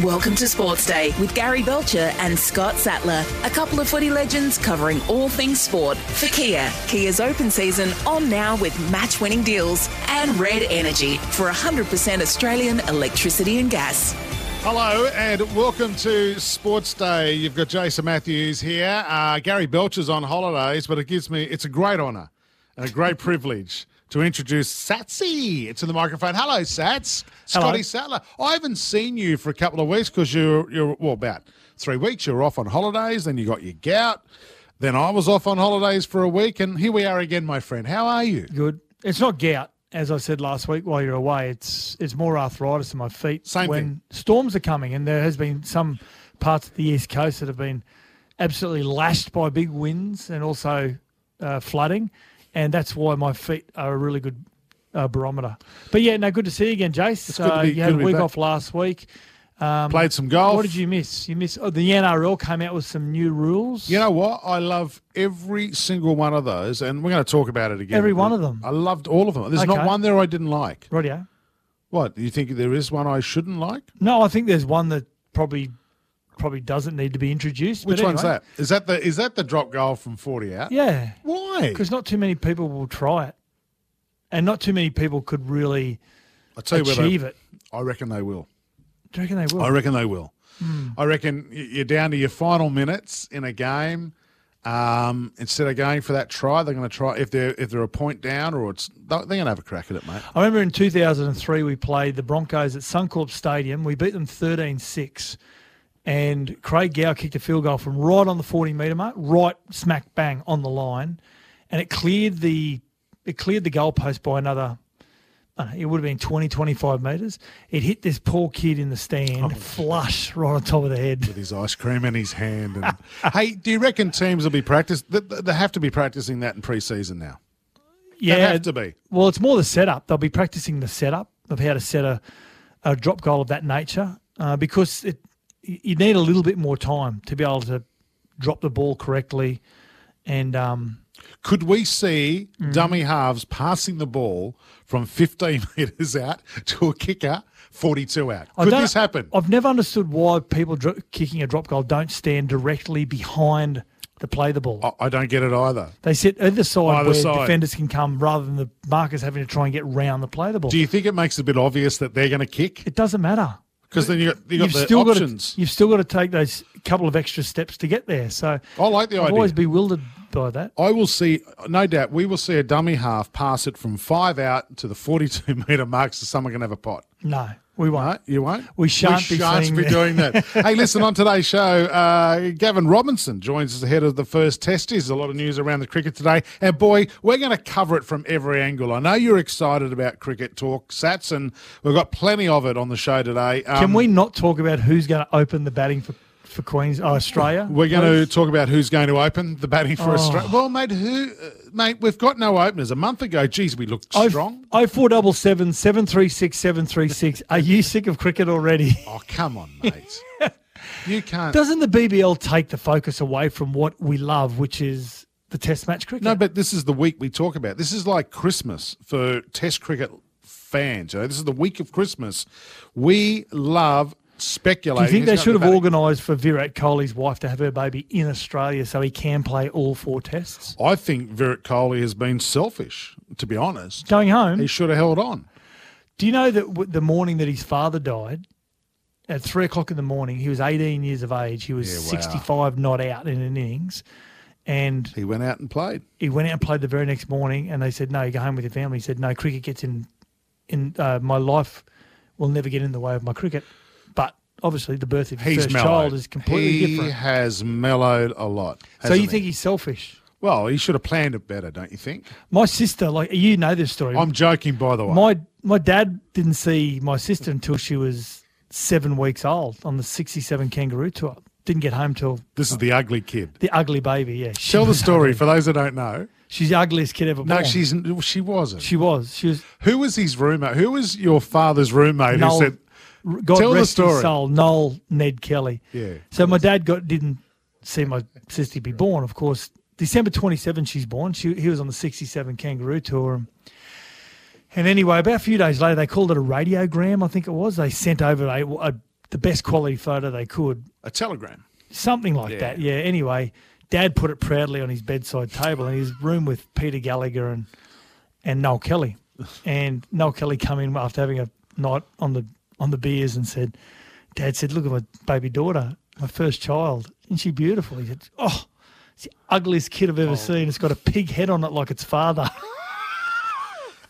Welcome to Sports Day with Gary Belcher and Scott Sattler, a couple of footy legends covering all things sport for Kia. Kia's open season on now with match winning deals and Red Energy for 100% Australian electricity and gas. Hello and welcome to Sports Day. You've got Jason Matthews here. Uh, Gary Belcher's on holidays, but it gives me it's a great honour and a great privilege to introduce Satsy It's in the microphone. Hello, Sats. Scotty Sattler. I haven't seen you for a couple of weeks because you're you're well about three weeks. You're off on holidays, then you got your gout. Then I was off on holidays for a week, and here we are again, my friend. How are you? Good. It's not gout, as I said last week while you're away. It's it's more arthritis in my feet. Same when thing. storms are coming, and there has been some parts of the east coast that have been absolutely lashed by big winds and also uh, flooding, and that's why my feet are a really good uh, barometer. But yeah, no, good to see you again, Jace. It's good to Uh, be- you had a week off last week. Played some golf. What did you miss? You miss oh, the NRL came out with some new rules. You know what? I love every single one of those, and we're going to talk about it again. Every one of them? I loved all of them. There's not one there I didn't like. Rightio. What? Do you think there is one I shouldn't like? No, I think there's one that probably probably doesn't need to be introduced. Which but one's that? Is that the is that the drop goal from forty out? Yeah. Why? Because not too many people will try it, and not too many people could really I tell you achieve it. I reckon they will. Do you reckon they will? I reckon they will. Hmm. I reckon you're down to your final minutes in a game. Um, instead of going for that try, they're going to try if they're if they're a point down or it's they're going to have a crack at it, mate. I remember in 2003 we played the Broncos at Suncorp Stadium. We beat them 13-6, and Craig Gower kicked a field goal from right on the 40 metre mark, right smack bang on the line, and it cleared the it cleared the goalpost by another. Know, it would have been 20, 25 metres. It hit this poor kid in the stand, flush right on top of the head. With his ice cream in his hand. And hey, do you reckon teams will be practice? They, they have to be practicing that in pre-season now. Yeah, They have to be. Well, it's more the setup. They'll be practicing the setup of how to set a, a drop goal of that nature uh, because it you need a little bit more time to be able to drop the ball correctly. And um, Could we see Mm. dummy halves passing the ball from 15 metres out to a kicker 42 out? Could this happen? I've never understood why people kicking a drop goal don't stand directly behind the play the ball. I- I don't get it either. They sit either side Either where side. defenders can come rather than the markers having to try and get round the play the ball. Do you think it makes it a bit obvious that they're going to kick? it doesn't matter. Because then you got, you got you've the still options. got to, you've still got to take those couple of extra steps to get there. So I like the I'm idea. always bewildered by that. I will see, no doubt, we will see a dummy half pass it from five out to the 42 metre mark so someone can have a pot. No, we won't. No, you won't? We shan't be shan't be doing that. hey, listen, on today's show, uh, Gavin Robertson joins us ahead of the first test. There's a lot of news around the cricket today. And boy, we're going to cover it from every angle. I know you're excited about cricket talk, Sats, and we've got plenty of it on the show today. Um, Can we not talk about who's going to open the batting for, for Queens, oh, Australia? We're going to talk about who's going to open the batting for Oh. Australia. Well, mate, who, uh, mate, we've got no openers. A month ago, geez, we looked Oh, strong. Oh four double seven seven three six seven three six. Are you sick of cricket already? Oh, come on, mate. you can't. Doesn't the BBL take the focus away from what we love, which is the Test match cricket? No, but this is the week we talk about. This is like Christmas for Test cricket fans. You know, this is the week of Christmas. We love Do you think they should have organised for Virat Kohli's wife to have her baby in Australia so he can play all four tests? I think Virat Kohli has been selfish. To be honest, Going home, he should have held on. Do you know that w- the morning that his father died, at three o'clock in the morning, he was 18 years of age. He was Yeah, wow. 65 not out in an innings. And He went out and played. he went out and played the very next morning. And they said, no, you go home with your family. He said, no, cricket gets in, in uh, my life will never get in the way of my cricket. Obviously, the birth of your He's first mellowed. child is completely different. he different. has mellowed a lot. So hasn't you he? think he's selfish? Well, he should have planned it better, don't you think? My sister, like you know this story. I'm joking, by the way. My my dad didn't see my sister until she was seven weeks old on the '67 kangaroo tour. Didn't get home till this is the ugly kid. the ugly baby. Yeah, she Tell the was story ugly. for those that don't know. She's the ugliest kid ever born. No, she's she wasn't. she was. She was. Who was his roommate? Who was your father's roommate Noel- who said, God Tell the rest story. his soul, Noel Ned Kelly. Yeah. So my dad got didn't see my sister be born. Of course, December 27, she's born. She he was on the 67 kangaroo tour. And, and anyway, about a few days later, they called it a radiogram. I think it was. They sent over a, a the best quality photo they could, a telegram? something like that. Yeah. Anyway, Dad put it proudly on his bedside table in his room with Peter Gallagher and and Noel Kelly. And Noel Kelly come in after having a night on the on the beers and said, Dad said, Look at my baby daughter, my first child. Isn't she beautiful? He said, Oh, it's the ugliest kid I've ever oh. seen. It's got a pig head on it like its father.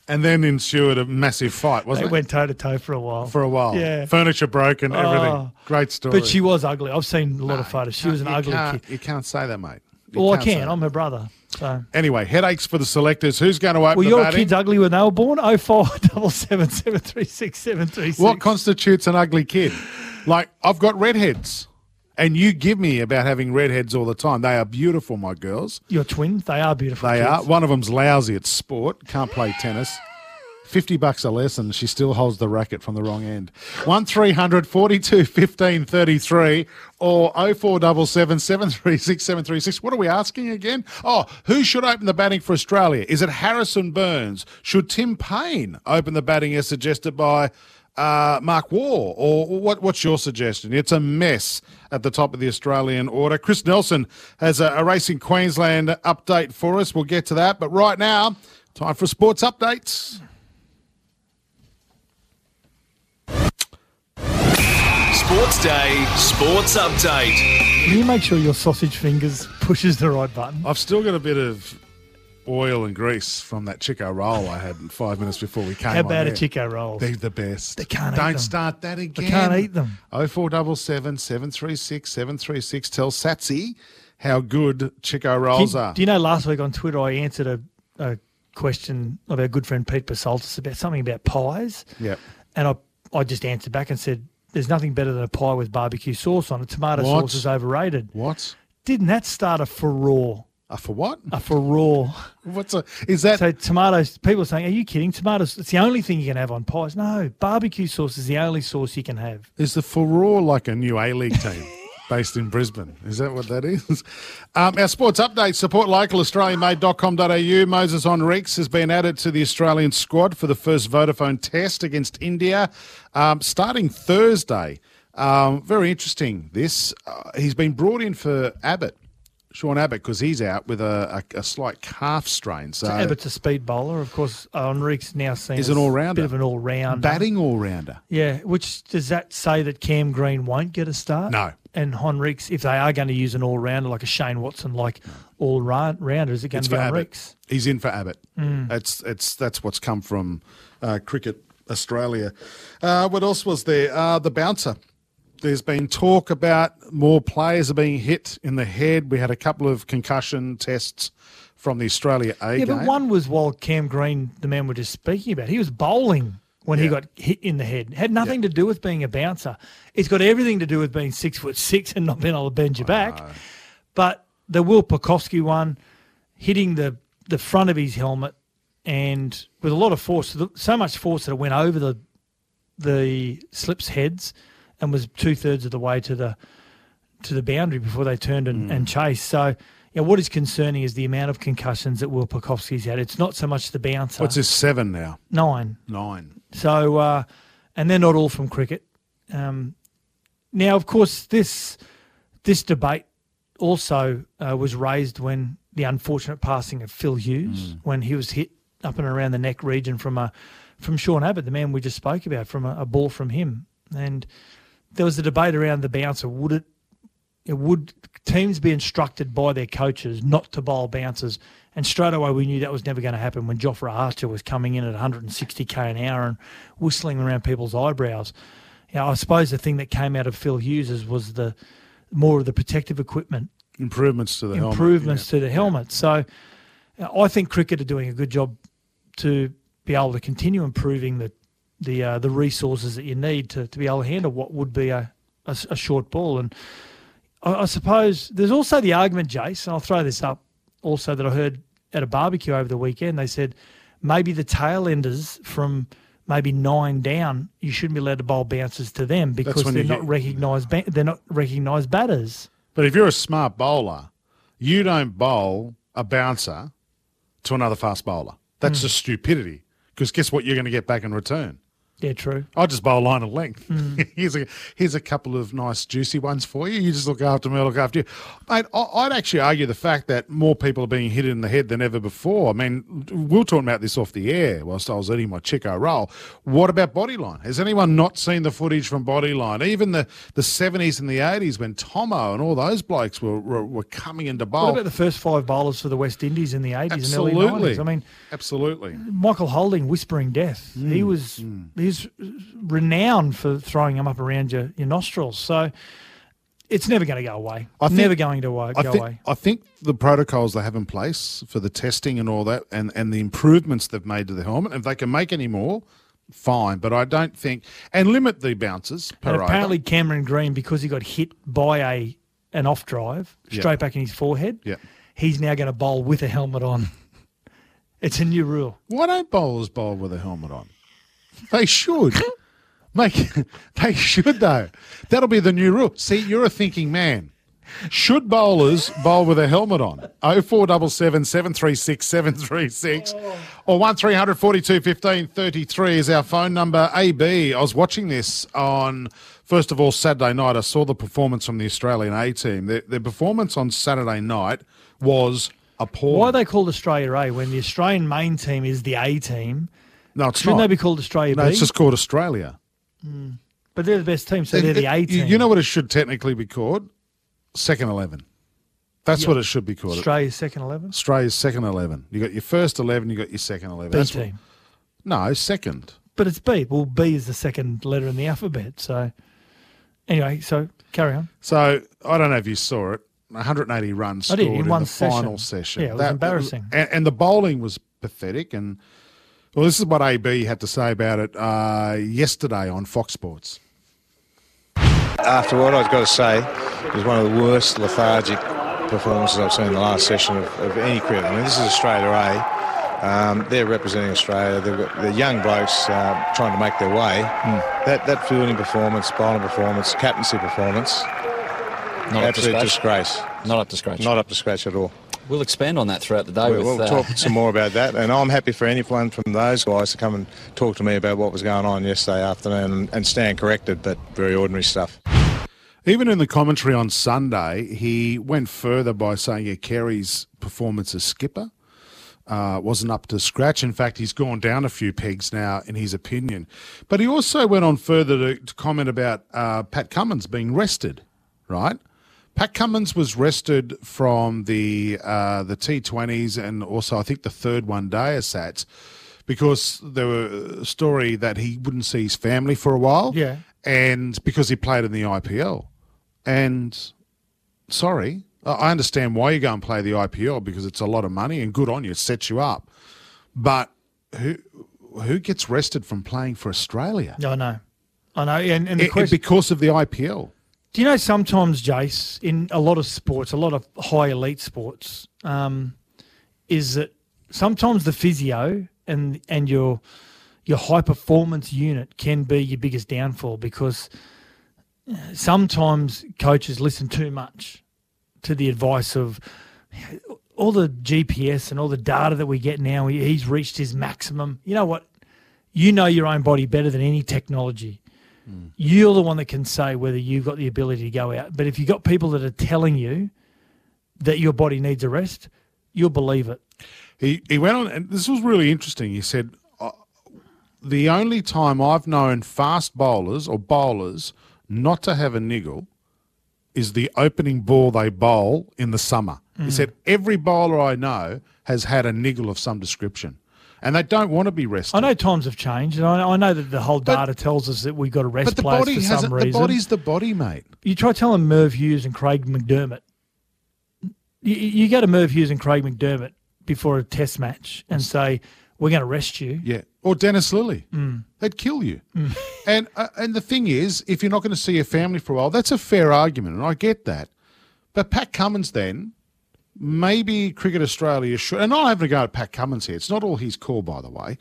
And then ensued a massive fight, wasn't it? went toe to toe for a while. For a while. Yeah. Furniture broken, everything. Oh. Great story. But she was ugly. I've seen a lot of photos. She was an ugly kid. You can't say that, mate. Well, I can. I'm her brother. So Anyway, headaches for the selectors. Who's going to open Were your batting? kids ugly when they were born? Oh four double seven seven three six seven three six. What constitutes an ugly kid? Like, I've got redheads. And you give me about having redheads all the time. They are beautiful, my girls. Your twins? They are beautiful. They kids. are. One of them's lousy at sport, can't play tennis. 50 bucks a lesson, she still holds the racket from the wrong end. 1300 42 15 33 or 0477 736 736. What are we asking again? Oh, who should open the batting for Australia? Is it Harrison Burns? Should Tim Paine open the batting as suggested by uh, Mark Waugh? Or what, what's your suggestion? It's a mess at the top of the Australian order. Chris Nelson has a, a Racing Queensland update for us. We'll get to that. But right now, time for sports updates. Sports Day, Sports Update. Can you make sure your sausage fingers pushes the right button? I've still got a bit of oil and grease from that Chico roll I had five minutes before we came How on about a air. Chico roll? They're the best. They can't Don't them. start that again. You can't eat them. 0477 736 736. Tell Satsy how good Chico Do rolls you, are. do you know last week on Twitter I answered a, a question of our good friend Pete Basaltis about something about pies? Yep. And I, I just answered back and said, there's nothing better than a pie with barbecue sauce on it. Tomato What? sauce is overrated. What? Didn't that start a furore? Uh, for what? A furore. What's a? Is that? So tomatoes, people are saying, are you kidding? Tomatoes, it's the only thing you can have on pies. No, barbecue sauce is the only sauce you can have. Is the Furore like a new A League team based in Brisbane? Is that what that is? Um, our sports update support local AustralianMade.com.au. Moises Henriques has been added to the Australian squad for the first Vodafone test against India um, starting Thursday. Um, very interesting. This uh, he's been brought in for Abbott. Sean Abbott, because he's out with a, a, a slight calf strain. So, Abbott's a speed bowler. Of course, Henriques now seen is an all-rounder. bit of an all-rounder. batting all rounder. Yeah, which does that say that Cam Green won't get a start? No. And Henriques, if they are going to use an all-rounder like a Shane Watson, like all-rounder, is it going It's to be. Henriques? He's in for Abbott. Mm. It's it's that's what's come from uh, cricket Australia. Uh, what else was there? Uh, the bouncer. There's been talk about more players are being hit in the head. We had a couple of concussion tests from the Australia A Yeah, game. but one was while Cam Green, the man we're just speaking about, he was bowling when he got hit in the head. It had nothing to do with being a bouncer. It's got everything to do with being six foot six and not being able to bend your back. But the Will Pucovski one, hitting the, the front of his helmet and with a lot of force, so much force that it went over the the slips heads and was two thirds of the way to the to the boundary before they turned and, Mm. and chased. So, yeah, what is concerning is the amount of concussions that Will Pucovski's had. It's not so much the bouncer. What's this seven now? Nine. Nine. So, uh, and they're not all from cricket. Um, now, of course, this this debate also uh, was raised when the unfortunate passing of Phil Hughes, when he was hit up and around the neck region from a from Sean Abbott, the man we just spoke about, from a, a ball from him, and there was a debate around the bouncer. Would it it would teams be instructed by their coaches not to bowl bouncers. And straight away, we knew that was never going to happen when Jofra Archer was coming in at 160k an hour and whistling around people's eyebrows. You know, I suppose the thing that came out of Phil Hughes was the more of the protective equipment Improvements to the helmet. improvements to the helmet. So I think cricket are doing a good job to be able to continue improving the the uh, the resources that you need to, to be able to handle what would be a a short ball. And I, I suppose there's also the argument, Jace, and I'll throw this up also that I heard at a barbecue over the weekend. They said maybe the tail enders from maybe nine down, you shouldn't be allowed to bowl bouncers to them because they're not get- recognised. Ba- they're not recognised batters. But if you're a smart bowler, you don't bowl a bouncer to another fast bowler. That's Hmm. just stupidity. Because guess what you're going to get back in return? Yeah, true. I just bowl a line of length. Hmm. here's a here's a couple of nice juicy ones for you. You just look after me, I look after you. Mate, I- I'd actually argue the fact that more people are being hit in the head than ever before. I mean, we were talking about this off the air whilst I was eating my Chico roll. What about Bodyline? Has anyone not seen the footage from Bodyline? Even the, the 70s and the 80s when Tomo and all those blokes were, were, were coming into bowl. What about the first five bowlers for the West Indies in the 80s Absolutely. and early 90s? I mean, Absolutely. Michael Holding, whispering death. Mm, He was he's renowned for throwing them up around your, your nostrils. So it's never going to go away. I think- never going to uh, I go think, away. I think the protocols they have in place for the testing and all that, and, and the improvements they've made to the helmet, if they can make any more, fine. But I don't think and limit the bounces per And over. apparently Cameron Green, because he got hit by a an off drive Yeah. straight back in his forehead, Yeah. he's now going to bowl with a helmet on. It's a new rule. Why don't bowlers bowl with a helmet on? They should. Make they should though. That'll be the new rule. See, you're a thinking man. Should bowlers bowl with a helmet on? 0477 736 736 or 1300 42 15 33 is our phone number. AB, I was watching this on, first of all, Saturday night. I saw the performance from the Australian A team. Their, their performance on Saturday night was appalling. Why are they called Australia A when the Australian main team is the A team? No, it's Shouldn't not. they be called Australia no, B? it's just called Australia. Hmm. but they're the best team, so they're the A You- team. You know what it should technically be called? Second 11. That's Yeah. what it should be called. Australia's second 11? Australia's second 11. You got your first 11, you got your second 11. B That's what- team. no, second. But it's B. Well, B is the second letter in the alphabet. So, anyway, so carry on. So I don't know if you saw it. 180 runs I scored did, in in, one the final session. session. Yeah, it was embarrassing. and, and the bowling was pathetic. And well, this is what AB had to say about it uh, yesterday on Fox Sports. After what I've got to say, it was one of the worst lethargic performances I've seen in the last session of, of any cricket. I mean, this is Australia A. Um, they're representing Australia. They've got the young blokes uh, trying to make their way. That that fielding performance, bowling performance, captaincy performance, Not up to absolute scratch. disgrace. Not up to scratch. Not up to scratch at all. We'll expand on that throughout the day. We'll, with, we'll uh, talk some more about that, and I'm happy for anyone from those guys to come and talk to me about what was going on yesterday afternoon and, and stand corrected, but very ordinary stuff. Even in the commentary on Sunday, he went further by saying yeah, Carey's performance as skipper uh, wasn't up to scratch. In fact, he's gone down a few pegs now, in his opinion. But he also went on further to, to comment about uh, Pat Cummins being rested, right? Pat Cummins was rested from the uh, the T20s and also I think the third one day Sats because there were a story that he wouldn't see his family for a while. Yeah. And because he played in the IPL. And sorry, I understand why you go and play the IPL because it's a lot of money and good on you, it sets you up. But who who gets rested from playing for Australia? I know. I know. And, and it- question, because of the IPL. Do you know sometimes, Jace, in a lot of sports, a lot of high elite sports, um, is that sometimes the physio and and your your high performance unit can be your biggest downfall because uh, sometimes coaches listen too much to the advice of all the GPS and all the data that we get now. He's reached his maximum. You know what? You know your own body better than any technology. You're the one that can say whether you've got the ability to go out. But if you've got people that are telling you that your body needs a rest, you'll believe it. He he went on, and this was really interesting. He said, uh, "The only time I've known fast bowlers or bowlers not to have a niggle is the opening ball they bowl in the summer. He Mm. said every bowler I know has had a niggle of some description, and they don't want to be rested. I know times have changed, and I, I know that the whole data tells us that we've got to rest but the players body for has some the body's the body, mate. You try telling Merv Hughes and Craig McDermott. You, you go to Merv Hughes and Craig McDermott before a test match and say, "We're going to rest you." Yeah, or Dennis Lillee. Mm. They'd kill you. And uh, and the thing is, if you're not going to see your family for a while, that's a fair argument, and I get that. But Pat Cummins then, maybe Cricket Australia should, and I'm having a go at Pat Cummins here. It's not all his call, by the way.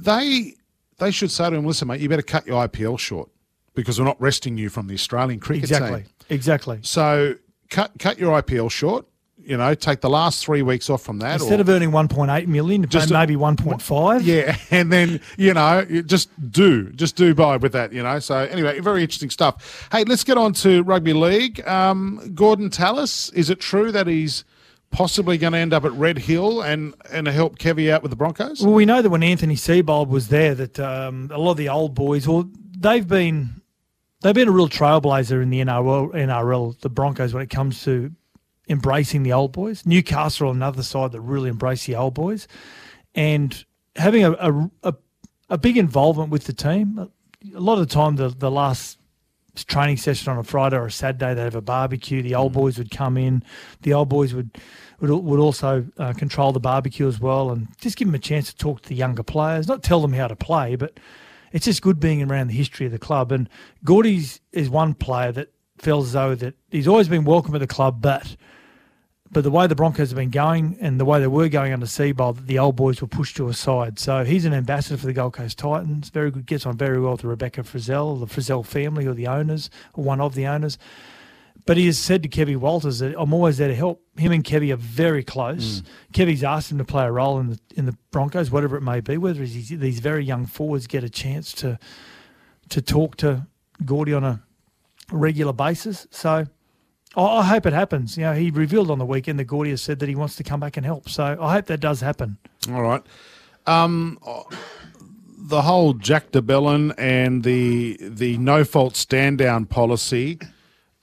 They they should say to him, listen, mate, you better cut your IPL short because we're not resting you from the Australian cricket Exactly. team. Exactly. So cut cut your IPL short. You know, take the last three weeks off from that. Instead of earning 1.8 million, Just maybe 1.5. Yeah, and then you know, just do, just do by with that, you know. So anyway, very interesting stuff. Hey, let's get on to rugby league. Um, Gordon Tallis, is it true that he's possibly going to end up at Red Hill and and help Kevy out with the Broncos? Well, we know that when Anthony Seibold was there, that um, a lot of the old boys, well, they've been they've been a real trailblazer in the NRL, NRL, the Broncos, when it comes to embracing the old boys. Newcastle on another side that really embrace the old boys, and having a a, a, a big involvement with the team. A lot of the time, the the last training session on a Friday or a Saturday, they'd have a barbecue. The old boys would come in. The old boys would would, would also uh, control the barbecue as well, and just give them a chance to talk to the younger players. Not tell them how to play, but it's just good being around the history of the club. And Gordy's is one player that feels as though that he's always been welcome at the club, but but the way the Broncos have been going and the way they were going under Seibold, the old boys were pushed to a side. So he's an ambassador for the Gold Coast Titans. Very good, gets on very well with Rebecca Frizelle, the Frizelle family, or the owners, or one of the owners. But he has said to Kevy Walters that I'm always there to help. Him and Kevy are very close. Mm. Kevy's asked him to play a role in the in the Broncos, whatever it may be. Whether these, these very young forwards get a chance to to talk to Gordy on a regular basis. So I, I hope it happens. You know, he revealed on the weekend that Gordy has said that he wants to come back and help. So I hope that does happen. All right. Um, the whole Jack de Belin and the the no fault stand down policy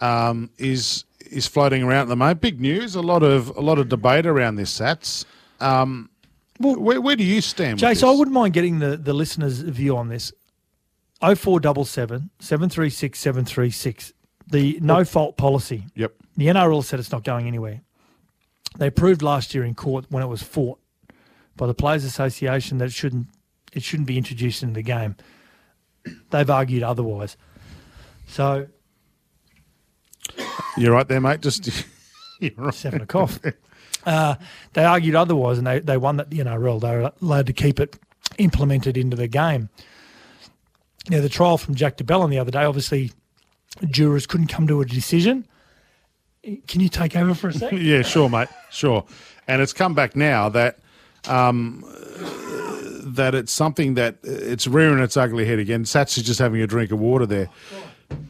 um, is is floating around at the moment. Big news. A lot of a lot of debate around this. Sats. Um, where, where do you stand? Jace. I wouldn't mind getting the, the listeners' view on this. 0477 736 736. The no fault policy. Yep. The NRL said it's not going anywhere. They proved last year in court when it was fought by the Players Association that it shouldn't it shouldn't be introduced into the game. They've argued otherwise. So You're right there, mate. Just you're right. Having a cough. Uh, they argued otherwise, and they, they won that the NRL. They were allowed to keep it implemented into the game. Now, the trial from Jack de Belin the other day, obviously, jurors couldn't come to a decision. Can you take over for a second? yeah, sure, mate. Sure. And it's come back now that um, that it's something that it's rearing its ugly head again. Sats is just having a drink of water there.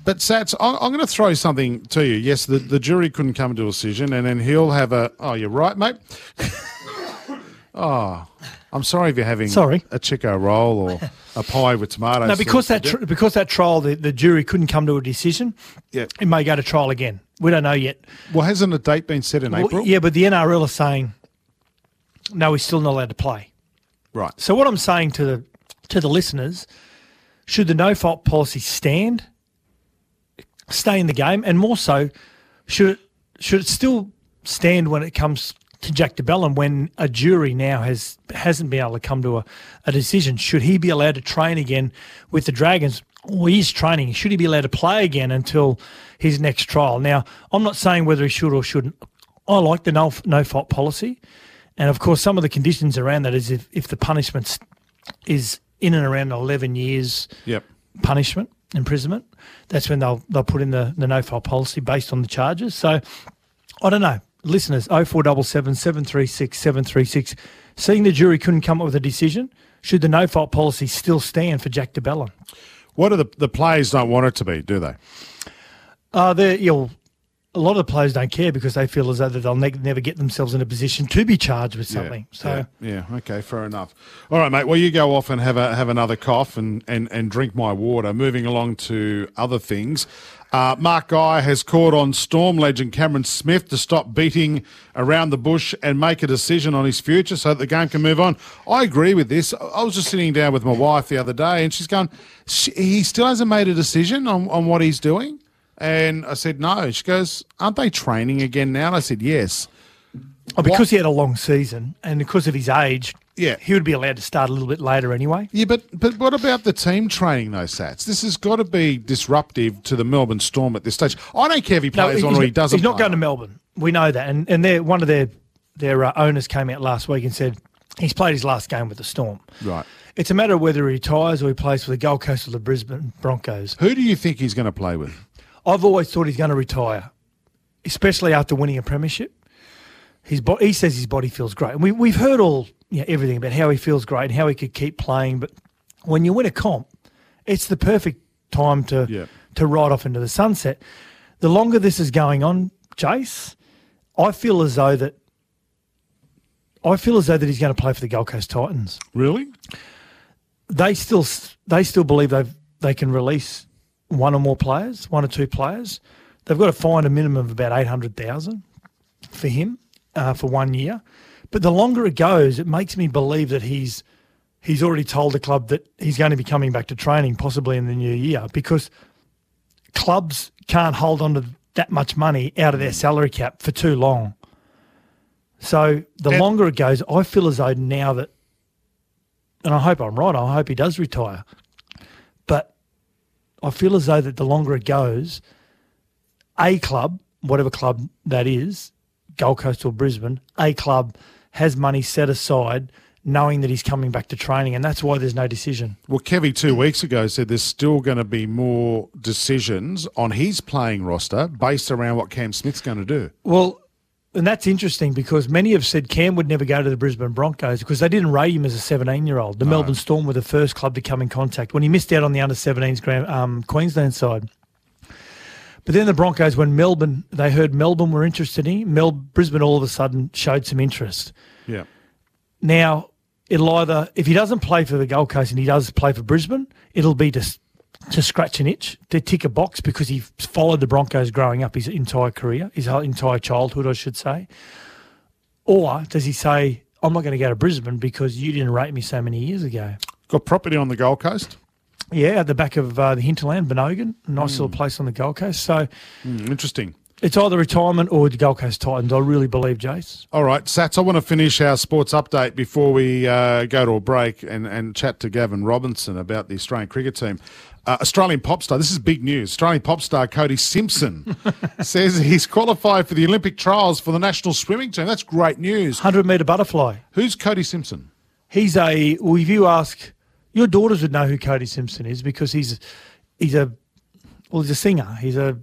But Sats, I'm, going to throw something to you. Yes, the, the jury couldn't come to a decision, and then he'll have a. Oh, you're right, mate. oh, I'm sorry if you're having Sorry. a Chico roll or a pie with tomatoes. No, because that tr- because that trial, the, the jury couldn't come to a decision. Yeah. it may go to trial again. We don't know yet. Well, hasn't a date been set in Well, April? yeah, but the NRL are saying no, he's still not allowed to play. Right. So what I'm saying to the to the listeners, should the no fault policy stand, stay in the game, and more so, should it should it still stand when it comes to Jack de Belin when a jury now has hasn't been able to come to a, a decision? Should he be allowed to train again with the Dragons? Or he's training. Should he be allowed to play again until his next trial? Now, I'm not saying whether he should or shouldn't. I like the no no fault policy. And of course, some of the conditions around that is if, if the punishment is in and around 11 years Yep. punishment, imprisonment, that's when they'll they'll put in the, the no fault policy based on the charges. So I don't know. Listeners, 0477 736 736. Seeing the jury couldn't come up with a decision, should the no fault policy still stand for Jack de Belin? What are the the players don't want it to be, do they? Uh, they're, you'll, a lot of the players don't care because they feel as though they'll ne- never get themselves in a position to be charged with something. So yeah, yeah, okay, fair enough. All right, mate. Well, you go off and have a have another cough and and and drink my water. Moving along to other things. Uh, Mark Geyer has called on Storm legend Cameron Smith to stop beating around the bush and make a decision on his future so that the game can move on. I agree with this. I was just sitting down with my wife the other day and she's going, she, he still hasn't made a decision on, on what he's doing. And I said, no. She goes, aren't they training again now? And I said, yes. oh, because he had a long season and because of his age, Yeah. he would be allowed to start a little bit later anyway. Yeah, but but what about the team training those Sats? This has got to be disruptive to the Melbourne Storm at this stage. I don't care if he plays on or he doesn't. He's not going to Melbourne. We know that, and and their one of their their uh, owners came out last week and said he's played his last game with the Storm. Right. It's a matter of whether he retires or he plays for the Gold Coast or the Brisbane Broncos. Who do you think he's going to play with? I've always thought he's going to retire, especially after winning a premiership. His bo- he says his body feels great, and we we've heard all you know, everything about how he feels great and how he could keep playing. But when you win a comp, it's the perfect time to Yeah. to ride off into the sunset. The longer this is going on, Jace, I feel as though that I feel as though that he's going to play for the Gold Coast Titans. Really? They still they still believe they they can release one or more players, one or two players. They've got to find a minimum of about eight hundred thousand for him uh, for one year. But the longer it goes, it makes me believe that he's he's already told the club that he's going to be coming back to training possibly in the new year because clubs can't hold on to that much money out of their salary cap for too long. So the And- longer it goes, I feel as though now that, and I hope I'm right, I hope he does retire, but I feel as though that the longer it goes, a club, whatever club that is, Gold Coast or Brisbane, a club has money set aside knowing that he's coming back to training, and that's why there's no decision. Well, Kevy two weeks ago said there's still going to be more decisions on his playing roster based around what Cam Smith's going to do. Well, and that's interesting because many have said Cam would never go to the Brisbane Broncos because they didn't rate him as a 17 year old. The Melbourne Storm were the first club to come in contact when he missed out on the under 17s um, Queensland side. But then the Broncos, when Melbourne, they heard Melbourne were interested in him, Mel, Brisbane all of a sudden showed some interest. Yeah. Now, it'll either, if he doesn't play for the Gold Coast and he does play for Brisbane, it'll be to, to scratch an itch, to tick a box because he followed the Broncos growing up his entire career, his entire childhood, I should say. Or does he say, I'm not going to go to Brisbane because you didn't rate me so many years ago? Got property on the Gold Coast. Yeah, at the back of uh, the hinterland, Bonogin, nice little place on the Gold Coast. So Hmm, interesting. it's either retirement or the Gold Coast Titans. I really believe, Jace. All right, Sats, I want to finish our sports update before we uh, go to a break and, and chat to Gavin Robertson about the Australian cricket team. Uh, Australian pop star, this is big news. Australian pop star Cody Simpson says he's qualified for the Olympic trials for the national swimming team. That's great news. 100 metre butterfly. Who's Cody Simpson? He's a. Well, if you ask, your daughters would know who Cody Simpson is because he's he's a well, he's a singer. He's a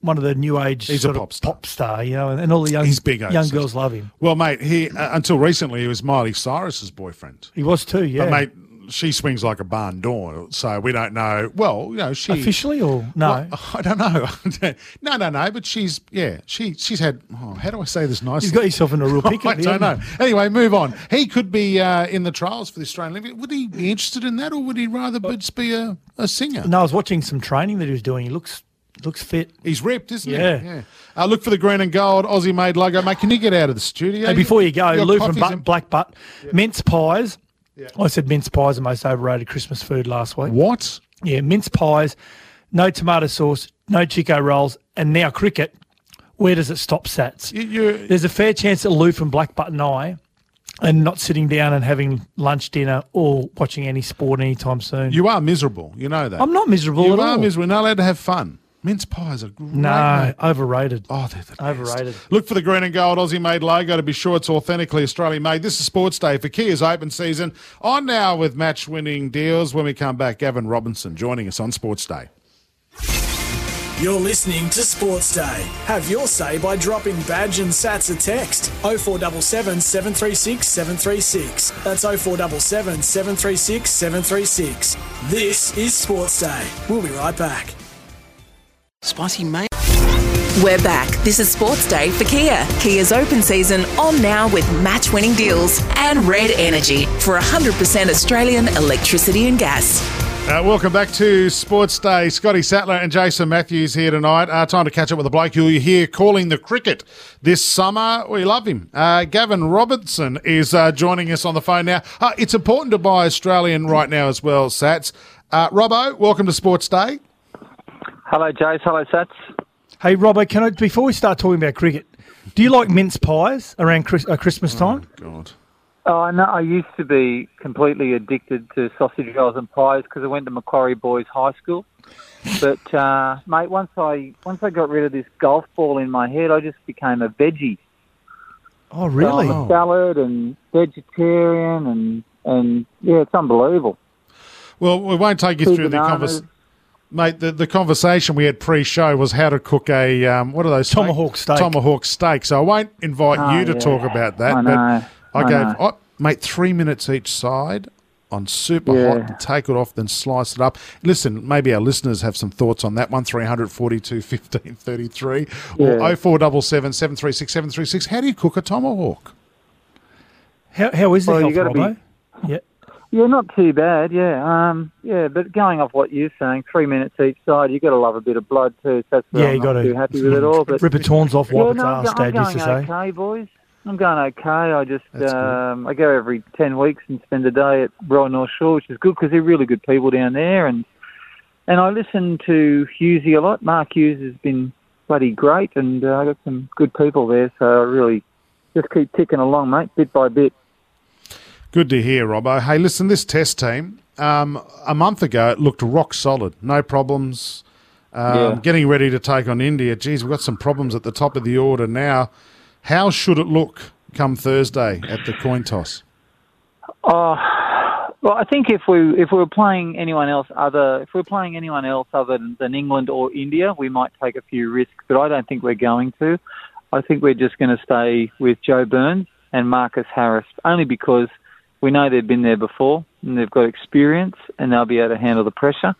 one of the new age He's a pop of star. pop star, you know, and, and all the young He's big, young girls love him. Well, mate, he uh, until recently he was Miley Cyrus's boyfriend. He was too, yeah. But mate, she swings like a barn door, so we don't know. Well, you know, she Officially or no? Well, I don't know. no, no, no. But she's yeah, she she's had. Oh, how do I say this nicely? He's got himself in a real pickle. I don't know. Anyway, move on. He could be uh, in the trials for the Australian Olympic. Would he be interested in that, or would he rather just be a, a singer? No, I was watching some training that he was doing. He looks looks fit. He's ripped, isn't Yeah. he? Yeah. Uh, look for the green and gold Aussie made logo, mate. Can you get out of the studio? And before you go, Lou from in- Blackbutt, mince pies. I said mince pies are the most overrated Christmas food last week. What? Yeah, mince pies, no tomato sauce, no Chico rolls, and now cricket. Where does it stop, Sats? You- you- There's a fair chance that Lou from Blackbutt and I are not sitting down and having lunch, dinner, or watching any sport anytime soon. You are miserable. You know that. I'm not miserable You at are all. miserable. You're not allowed to have fun. Mince pies are great. no, mate. overrated. Oh, they're the best. Overrated. Look for the green and gold Aussie made logo to be sure it's authentically Australian made. This is Sports Day for Kia's open season. On now with match winning deals. When we come back, Gavin Robertson joining us on Sports Day. You're listening to Sports Day. Have your say by dropping badge and sats a text 0477 736 736. That's 0477 736 736. This is Sports Day. We'll be right back. Spicy mate. We're back. This is Sports Day for Kia. Kia's open season on now with match winning deals and Red Energy for 100% Australian electricity and gas. Uh, welcome back to Sports Day. Scotty Sattler and Jason Matthews here tonight. Uh, time to catch up with a bloke who you hear calling the cricket this summer. We love him. Uh, Gavin Robertson is uh, joining us on the phone now. Uh, it's important to buy Australian right now as well, Sats. Uh, Robbo, welcome to Sports Day. Hello, Jace. Hello, Sats. Hey, Robbo, can I before we start talking about cricket, do you like mince pies around Chris, uh, Christmas time? God. Oh, I know. I used to be completely addicted to sausage rolls and pies because I went to Macquarie Boys High School. But uh, mate, once I once I got rid of this golf ball in my head, I just became a veggie. Oh, really? So I'm a salad and vegetarian and and yeah, it's unbelievable. Well, we won't take you Two through the conversation. Mate, the, the conversation we had pre-show was how to cook a um, what are those Tomahawk steak. Tomahawk steak. So I won't invite Oh, you to yeah. talk about that. I but know. I, I gave know. oh, mate three minutes each side on super Yeah. hot. Take it off, then slice it up. Listen, maybe our listeners have some thoughts on that one. 342 15 33 or Yeah. 0477 736 736. How do you cook a tomahawk? How, how is the Well, you health, gotta Robbo? be- Yeah. Yeah, not too bad. Yeah, um, yeah. But going off what you're saying, three minutes each side, you got to love a bit of blood too. So that's Yeah, I'm you got to too happy with it all. But rip its horns off, yeah, wipe its no, I'm, arse, go- I'm Dad used to going say. okay, boys. I'm going okay. I just um, I go every ten weeks and spend a day at Royal North Shore, which is good because they're really good people down there, and and I listen to Hughesy a lot. Mark Hughes has been bloody great, and uh, I got some good people there. So I really just keep ticking along, mate, bit by bit. Good to hear, Robbo. Hey, listen, this test team, um, a month ago, it looked rock solid. No problems. Um, Yeah. Getting ready to take on India. Geez, we've got some problems at the top of the order now. How should it look come Thursday at the coin toss? Oh, well, I think if we if we were playing anyone else other if we we're playing anyone else other than, than England or India, we might take a few risks, but I don't think we're going to. I think we're just going to stay with Joe Burns and Marcus Harris, only because we know they've been there before and they've got experience and they'll be able to handle the pressure.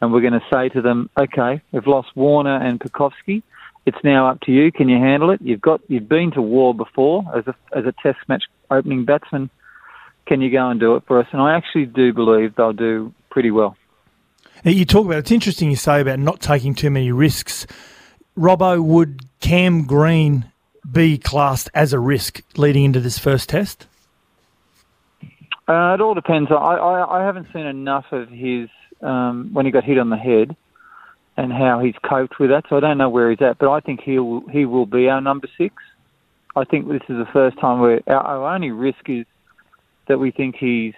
And we're going to say to them, okay, we've lost Warner and Pucovski. It's now up to you. Can you handle it? You've got you've been to war before as a as a Test match opening batsman. Can you go and do it for us? And I actually do believe they'll do pretty well. Now, You talk about it's interesting you say about not taking too many risks. Robbo, would Cam Green be classed as a risk leading into this first test? Uh, it all depends. I, I, I haven't seen enough of his um, when he got hit on the head and how he's coped with that. So I don't know where he's at, but I think he will he will be our number six. I think this is the first time where our, our only risk is that we think he's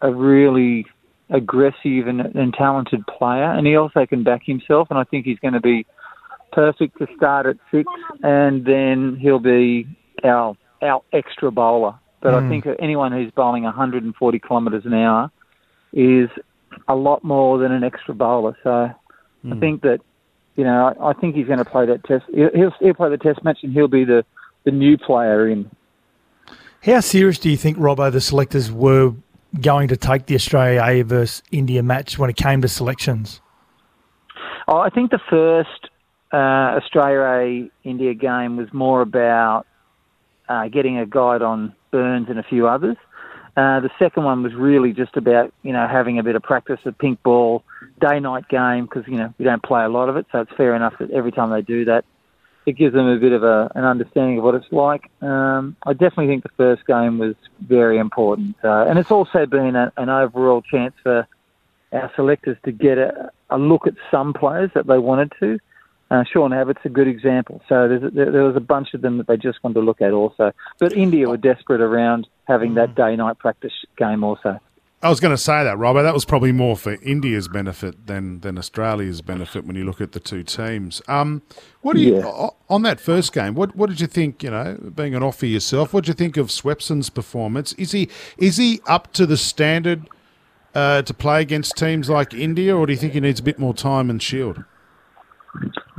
a really aggressive and, and talented player, and he also can back himself. And I think he's going to be perfect to start at six, and then he'll be our our extra bowler. But I Mm. think anyone who's bowling 140 kilometres an hour is a lot more than an extra bowler. So I Hmm. think that you know I, I think he's going to play that test. He'll, he'll he'll play the test match, and he'll be the the new player in. How serious do you think, Robbo, the selectors were going to take the Australia A versus India match when it came to selections? Oh, I think the first uh, Australia A India game was more about uh, getting a guide on Burns and a few others. Uh, the second one was really just about you know having a bit of practice of pink ball day night game because you know we don't play a lot of it, so it's fair enough that every time they do that, it gives them a bit of a, an understanding of what it's like. Um, I definitely think the first game was very important, uh, and it's also been a, an overall chance for our selectors to get a, a look at some players that they wanted to. Uh, Sean Abbott's a good example. So there's a, there, there was a bunch of them that they just wanted to look at also. But India were desperate around having that day-night practice game also. I was going to say that, Robert. That was probably more for India's benefit than, than Australia's benefit when you look at the two teams. Um, what do you Yeah. on that first game? What what did you think? You know, being an offer yourself, what did you think of Swepson's performance? Is he is he up to the standard uh, to play against teams like India, or do you think he needs a bit more time and shield?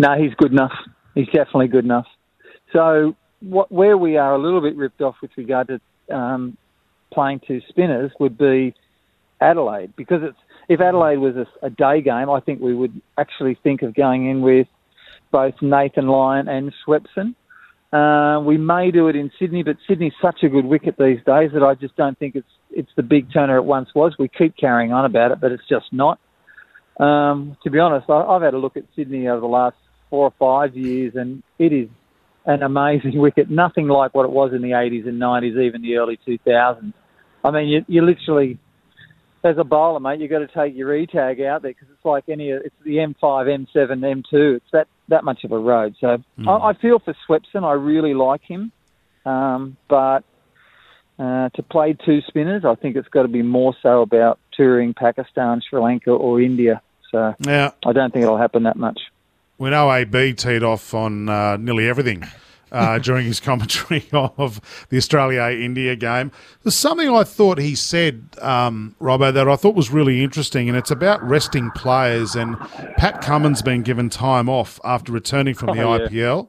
No, he's good enough. He's definitely good enough. So what, where we are a little bit ripped off with regard to um, playing two spinners would be Adelaide because it's if Adelaide was a, a day game, I think we would actually think of going in with both Nathan Lyon and Swepson. Uh, we may do it in Sydney, but Sydney's such a good wicket these days that I just don't think it's it's the big turner it once was. We keep carrying on about it, but it's just not. Um, to be honest, I, I've had a look at Sydney over the last four or five years, and it is an amazing wicket. Nothing like what it was in the 80s and 90s, even the early 2000s. I mean, you, you literally, as a bowler, mate, you've got to take your E-tag out there because it's like any, it's the M5, M7, M2. It's that, that much of a road. So Hmm. I, I feel for Swepson. I really like him. Um, but uh, to play two spinners, I think it's got to be more so about touring Pakistan, Sri Lanka, or India. So Now, I don't think it'll happen that much. When OAB teed off on uh, nearly everything uh, during his commentary of the Australia India game, there's something I thought he said, um, Robbo, that I thought was really interesting, and it's about resting players. And Pat Cummins being given time off after returning from the Oh, yeah. IPL.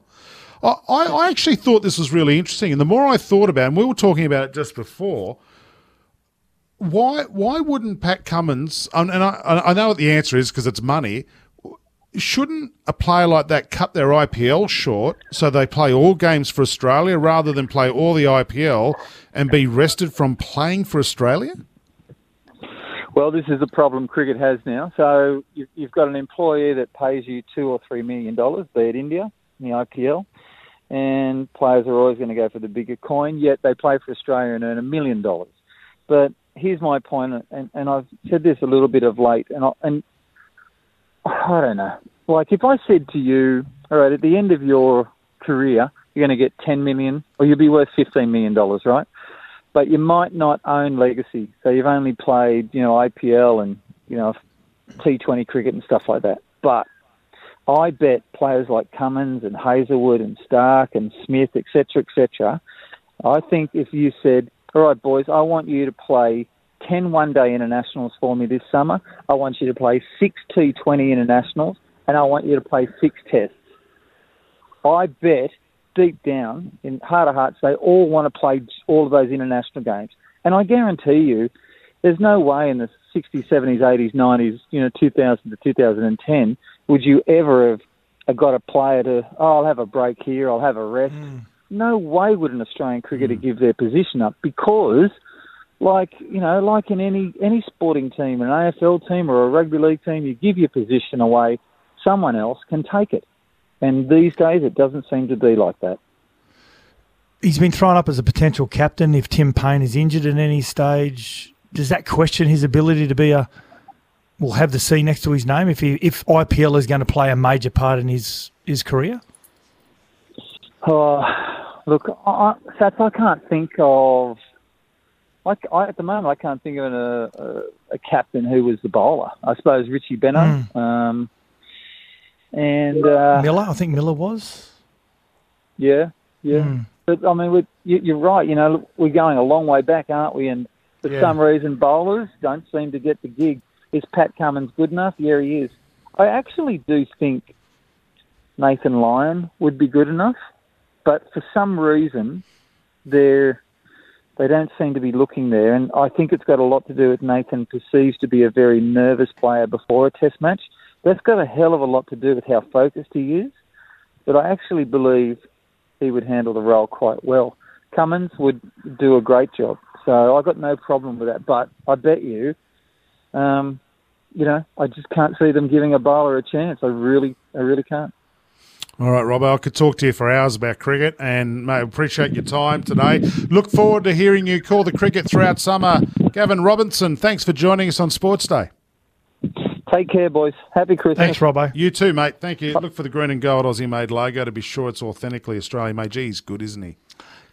I, I I actually thought this was really interesting, and the more I thought about it, and we were talking about it just before, why why wouldn't Pat Cummins? And and I, I know what the answer is because it's money. Shouldn't a player like that cut their IPL short so they play all games for Australia rather than play all the IPL and be rested from playing for Australia? Well, this is a problem cricket has now. So you've, got an employer that pays you two or three million dollars, be it India in the IPL, and players are always going to go for the bigger coin. Yet they play for Australia and earn a million dollars. But here's my point, and, and I've said this a little bit of late, and I, and I don't know. Like if I said to you, all right, at the end of your career, you're going to get ten million, or you'll be worth fifteen million dollars, right? but you might not own legacy. So you've only played, you know, IPL and, you know, T20 cricket and stuff like that. But I bet players like Cummins and Hazlewood and Stark and Smith, etc., etc. I think if you said, all right, boys, I want you to play 10 one-day internationals for me this summer. I want you to play six T20 internationals, and I want you to play six tests. I bet deep down, in heart of hearts, they all want to play all of those international games. And I guarantee you, there's no way in the 60s, 70s, 80s, 90s, you know, 2000 to 2010, would you ever have got a player to, oh, I'll have a break here, I'll have a rest. Mm. No way would an Australian cricketer mm. give their position up because, like you know, like in any any sporting team, an AFL team or a rugby league team, you give your position away, someone else can take it. And these days, it doesn't seem to be like that. He's been thrown up as a potential captain if Tim Paine is injured at any stage. Does that question his ability to be a will have the C next to his name if he if IPL is going to play a major part in his his career? Oh, look, I, I- Sats, I can't think of. I, I, at the moment, I can't think of a, a, a captain who was the bowler. I suppose Richie Benaud. Um, and uh, Miller, I think Miller was. Yeah, yeah. Hmm. But I mean, we, you, you're right. You know, we're going a long way back, aren't we? And for Yeah. some reason, bowlers don't seem to get the gig. Is Pat Cummins good enough? Yeah, he is. I actually do think Nathan Lyon would be good enough, but for some reason, they're they don't seem to be looking there. And I think it's got a lot to do with Nathan perceives to be a very nervous player before a Test match. That's got a hell of a lot to do with how focused he is. But I actually believe he would handle the role quite well. Cummins would do a great job, so I've got no problem with that. But I bet you, um, you know, I just can't see them giving a bowler a chance. I really, I really can't. All right, Robbo, I could talk to you for hours about cricket, and mate, appreciate your time today. Look forward to hearing you call the cricket throughout summer. Gavin Robertson, thanks for joining us on Sports Day. Take care, boys. Happy Christmas. Thanks, Robbo. You too, mate. Thank you. Look for the green and gold Aussie made logo to be sure it's authentically Australian made. Gee, he's good, isn't he?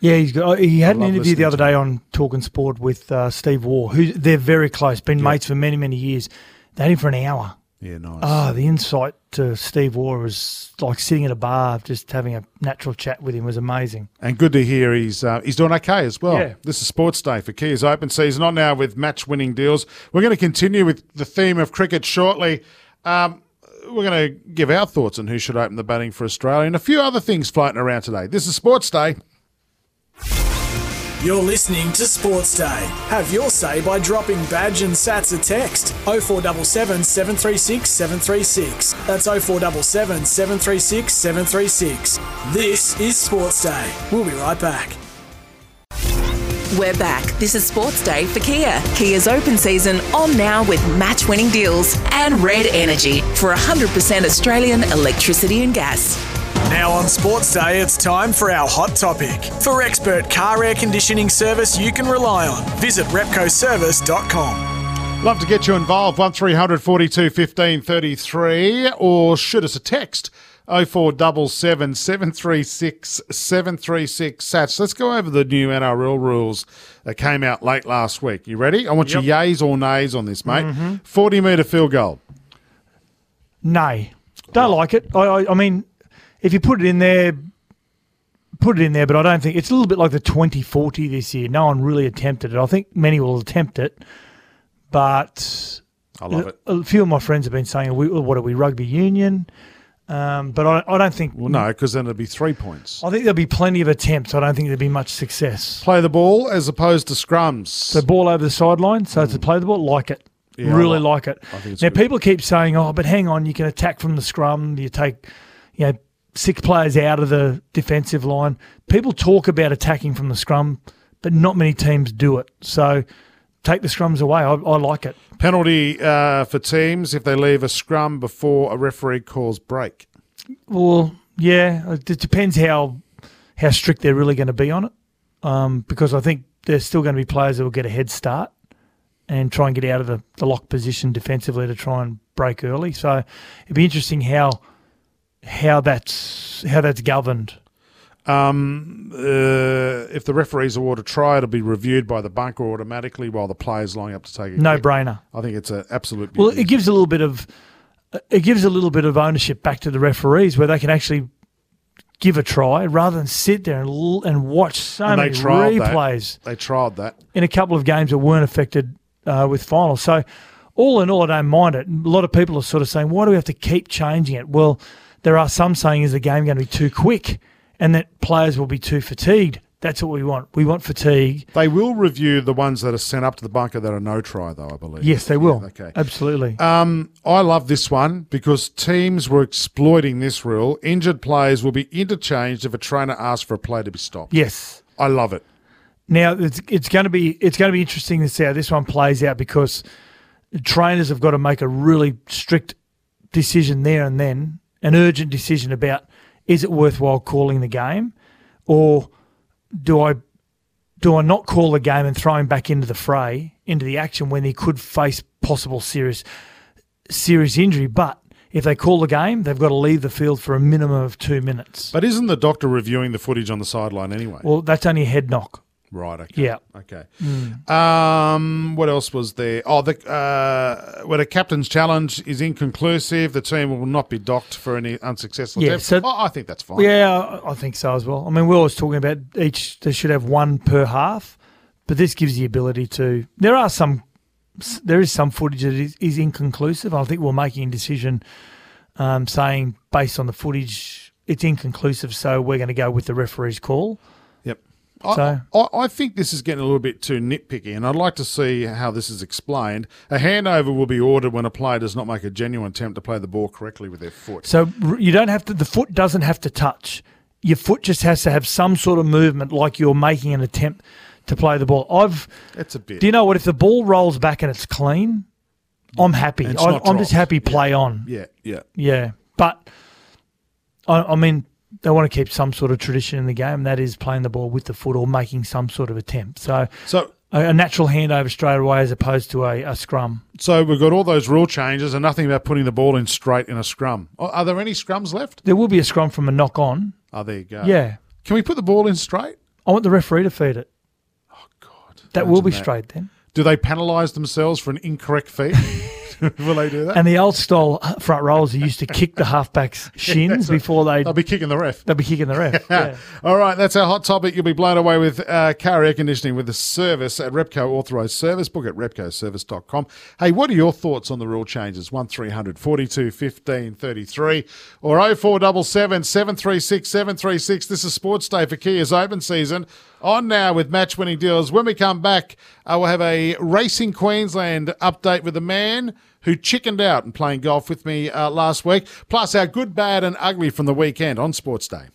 Yeah, he's got, he had an interview the other day on Talking Sport with uh, Steve Waugh, who they're very close, been mates for many, many years. They had him for an hour. Yeah, nice. Ah, the insight to Steve Waugh was like sitting at a bar, just having a natural chat with him was amazing. And good to hear he's uh, he's doing okay as well. Yeah. This is Sports Day for Kia's Open Season. On now with match winning deals. We're going to continue with the theme of cricket shortly. Um, we're going to give our thoughts on who should open the batting for Australia and a few other things floating around today. This is Sports Day. You're listening to Sports Day. Have your say by dropping badge and sats a text 0477 736 736. That's 0477 736 736. This is Sports Day. We'll be right back. We're back. This is Sports Day for Kia. Kia's open season on now with match winning deals and Red Energy for 100% Australian electricity and gas. Now on Sports Day, it's time for our hot topic. For expert car air conditioning service you can rely on, visit repcoservice.com. Love to get you involved. 1300 42 15 33 or shoot us a text 0477 736 736 Sats. Let's go over the new NRL rules that came out late last week. You ready? I want Yep. your yays or nays on this, mate. Mhm. 40 metre field goal. Nay, don't like it. I, I, I mean, if you put it in there, put it in there. But I don't think it's a little bit like the 2040 this year. No one really attempted it. I think many will attempt it, but I love it. A few of my friends have been saying, "We- "What are we, rugby union?" Um, but I, I don't think. Well, no, because then it'd be three points. I think there'll be plenty of attempts. I don't think there'll be much success. Play the ball as opposed to scrums. So ball over the sideline. So to play the ball, like it. Yeah, really like- like, it. I think now good. people keep saying, "Oh, but hang on, you can attack from the scrum. You take, you know, six players out of the defensive line." People talk about attacking from the scrum, but not many teams do it. So take the scrums away. I, I like it. Penalty uh, for teams if they leave a scrum before a referee calls break. Well, yeah, it depends how how strict they're really going to be on it. Um, because I think there's still going to be players that will get a head start and try and get out of the, the lock position defensively to try and break early. So it'd be interesting how how that's how that's governed. Um, uh, if the referees award a try, it'll be reviewed by the bunker automatically while the player's lining up to take it. No kick. brainer. I think it's an absolute. Well, it gives a little bit of it gives a little bit of ownership back to the referees where they can actually give a try rather than sit there and l- and watch so And many they trialled that. replays. They tried that. in a couple of games that weren't affected uh, with finals. So, all in all, I don't mind it. A lot of people are sort of saying, why do we have to keep changing it? Well, there are some saying, is the game going to be too quick and that players will be too fatigued? That's what we want. We want fatigue. They will review the ones that are sent up to the bunker that are no try, though, I believe. Yes, they will. Yeah, okay. Absolutely. Um, I love this one because teams were exploiting this rule. Injured players will be interchanged if a trainer asks for a play to be stopped. Yes. I love it. Now it's it's going to be it's going to be interesting to see how this one plays out because trainers have got to make a really strict decision there and then, an urgent decision about is it worthwhile calling the game, or do I do I not call the game and throw him back into the fray, into the action when he could face possible serious serious injury? But if they call the game, they've got to leave the field for a minimum of two minutes. But isn't the doctor reviewing the footage on the sideline anyway? Well, that's only a head knock. Right. Okay. Yeah. Okay. Mm. Um, what else was there? Oh, the uh, when a captain's challenge is inconclusive, the team will not be docked for any unsuccessful Yeah, so- oh, I think that's fine. Yeah, I- I think so as well. I mean, we're always talking about each, they should have one per half, but this gives the ability to. There are some, there is some footage that is, is inconclusive. I think we're making a decision um, saying, based on the footage, it's inconclusive, so we're going to go with the referee's call. So- I, I think this is getting a little bit too nitpicky, and I'd like to see how this is explained. A handover will be ordered when a player does not make a genuine attempt to play the ball correctly with their foot. So you don't have to, the foot doesn't have to touch. Your foot just has to have some sort of movement like you're making an attempt to play the ball. I've. That's a bit. Do you know what? If the ball rolls back and it's clean, I'm happy. I, I'm just happy play on. Yeah, yeah. Yeah. But, I, I mean, they want to keep some sort of tradition in the game, that is playing the ball with the foot or making some sort of attempt. So, So a, a natural handover straight away as opposed to a, a scrum. So we've got all those rule changes and nothing about putting the ball in straight in a scrum. Are are there any scrums left? There will be a scrum from a knock on. Oh, there you go. Yeah. Can we put the ball in straight? I want the referee to feed it. Oh, God. That will be that. straight then. Do they penalise themselves for an incorrect feed? Will they do that? And the old style front rollers used to kick the halfbacks' shins right. before they They'll be kicking the ref. they'll be kicking the ref. Yeah. All right, that's our hot topic. You'll be blown away with uh, car air conditioning with the service at Repco Authorised Service. Book at repcoservice.com. Hey, what are your thoughts on the rule changes? 1300 42 15 33 or 0477 736 736. This is Sports Day for Kia's open season On now with match winning deals. When we come back, uh, we'll have a Racing Queensland update with the man who chickened out and playing golf with me uh, last week, plus our good, bad, and ugly from the weekend on Sports Day.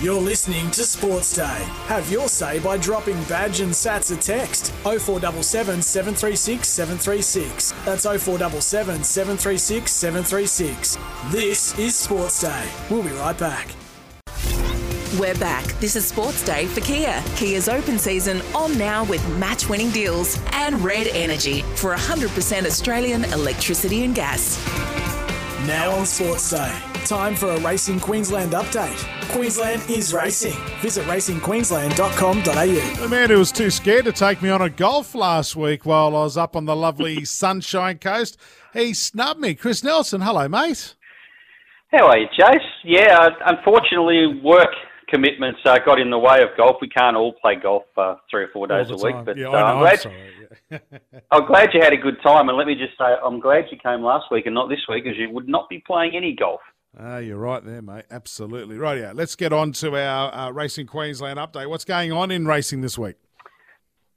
You're listening to Sports Day. Have your say by dropping badge and sats a text 0477 736 736. That's 0477 736 736. This is Sports Day. We'll be right back. We're back. This is Sports Day for Kia. Kia's open season on now with match winning deals and Red Energy for 100% Australian electricity and gas. Now on Sports Day, time for a Racing Queensland update. Queensland is racing. Visit racingqueensland.com.au. The man who was too scared to take me on a golf last week while I was up on the lovely Sunshine Coast, he snubbed me. Chris Nelson, hello, mate. How are you, Chase? Yeah, unfortunately, work commitments uh, got in the way of golf. We can't all play golf uh, three or four days a week. But Yeah, uh, know, I'm I'm glad. sorry, I'm glad you had a good time, and let me just say, I'm glad you came last week and not this week, as you would not be playing any golf. Ah, you're right there, mate. Absolutely. Right, yeah. Let's get on to our uh, Racing Queensland update. What's going on in racing this week?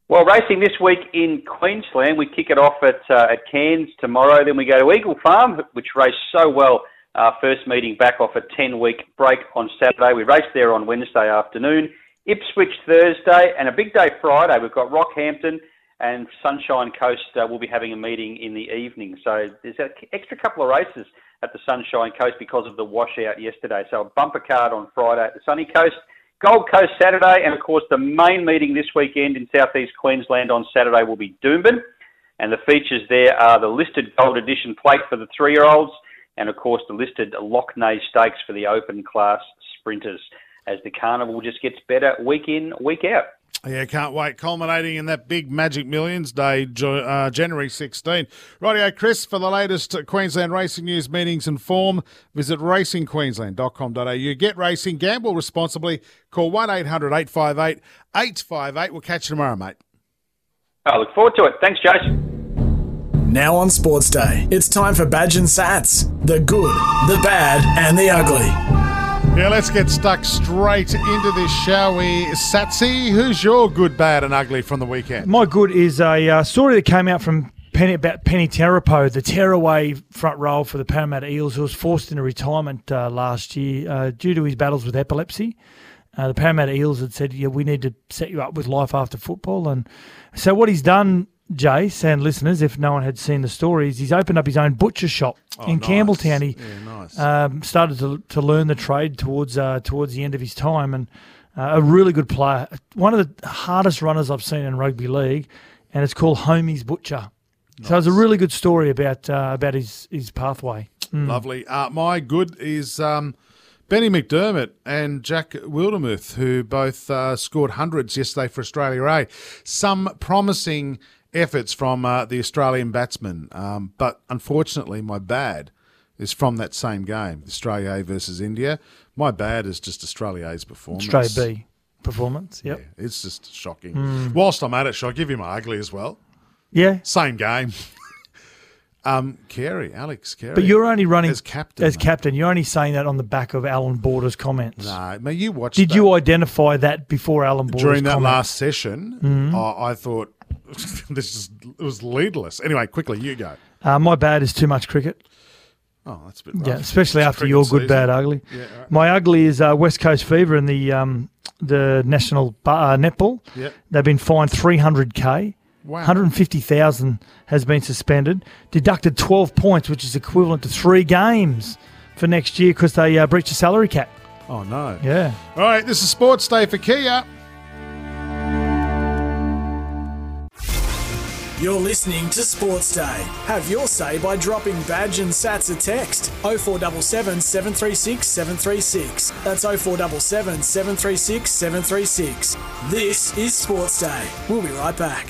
Well, racing this week in Queensland, we kick it off at uh, at Cairns tomorrow. Then we go to Eagle Farm, which raced so well. Uh, first meeting back off a 10 week break on Saturday. We raced there on Wednesday afternoon. Ipswich Thursday, and a big day Friday. We've got Rockhampton and Sunshine Coast. Uh, will be having a meeting in the evening. So there's an extra couple of races at the Sunshine Coast because of the washout yesterday. So a bumper card on Friday at the Sunny Coast. Gold Coast Saturday, and of course the main meeting this weekend in southeast Queensland on Saturday will be Doomben. And the features there are the listed Gold Edition plate for the three-year-olds, and of course the listed Lockney Stakes for the open class sprinters. As the carnival just gets better week in, week out. Yeah, can't wait. Culminating in that big Magic Millions Day, uh, January 16. Rightio, Chris, for the latest Queensland racing news, meetings and form, visit racingqueensland.com.au. Get racing, gamble responsibly. Call 1 800 858 858. We'll catch you tomorrow, mate. I look forward to it. Thanks, Jason. Now on Sports Day, it's time for Badge and Sats. The good, the bad, and the ugly. Yeah, let's get stuck straight into this, shall we? Satsy, who's your good, bad, and ugly from the weekend? My good is a uh, story that came out from Penny about Peni Terepo, the tearaway front row for the Parramatta Eels, who was forced into retirement uh, last year uh, due to his battles with epilepsy. Uh, the Parramatta Eels had said, "Yeah, we need to set you up with life after football." And so, what he's done, Jace and listeners, if no one had seen the stories, he's opened up his own butcher shop Oh, in nice. Campbelltown. He Yeah, nice. um, started to to learn the trade towards uh, towards the end of his time, and uh, a really good player. One of the hardest runners I've seen in rugby league, and it's called Homie's Butcher. So it's a really good story about uh, about his his pathway. Mm. Lovely. Uh, my good is um, Benny McDermott and Jack Wildermuth, who both uh, scored hundreds yesterday for Australia A. Some promising efforts from uh, the Australian batsmen, um, but unfortunately, my bad is from that same game, Australia A versus India. My bad is just Australia A's performance. Australia B performance. Yep. Yeah, it's just shocking. Mm. Whilst I'm at it, shall I give you my ugly as well? Yeah. Same game. um, Carey, Alex Carey. But you're only running as captain. As mate. captain, you're only saying that on the back of Allan Border's comments. No, mate, you watched. Did that. you identify that before Allan Border's during that comment? last session? Mhm. I, I thought this is it was leadless. Anyway, quickly, you go. Uh, my bad is too much cricket. Oh, that's a bit rough. Yeah, especially It's after your good, season. bad, ugly. Yeah, right. My ugly is uh, West Coast Fever and the um, the national ba- uh, netball. Yep. They've been fined 300k. Wow. 150,000 has been suspended. Deducted 12 points, which is equivalent to three games for next year because they uh, breached a salary cap. Oh no. Yeah. All right, this is Sports Day for Kia. You're listening to Sports Day. Have your say by dropping badge and sats a text 0477 736 736. That's 0477 736 736. This is Sports Day. We'll be right back.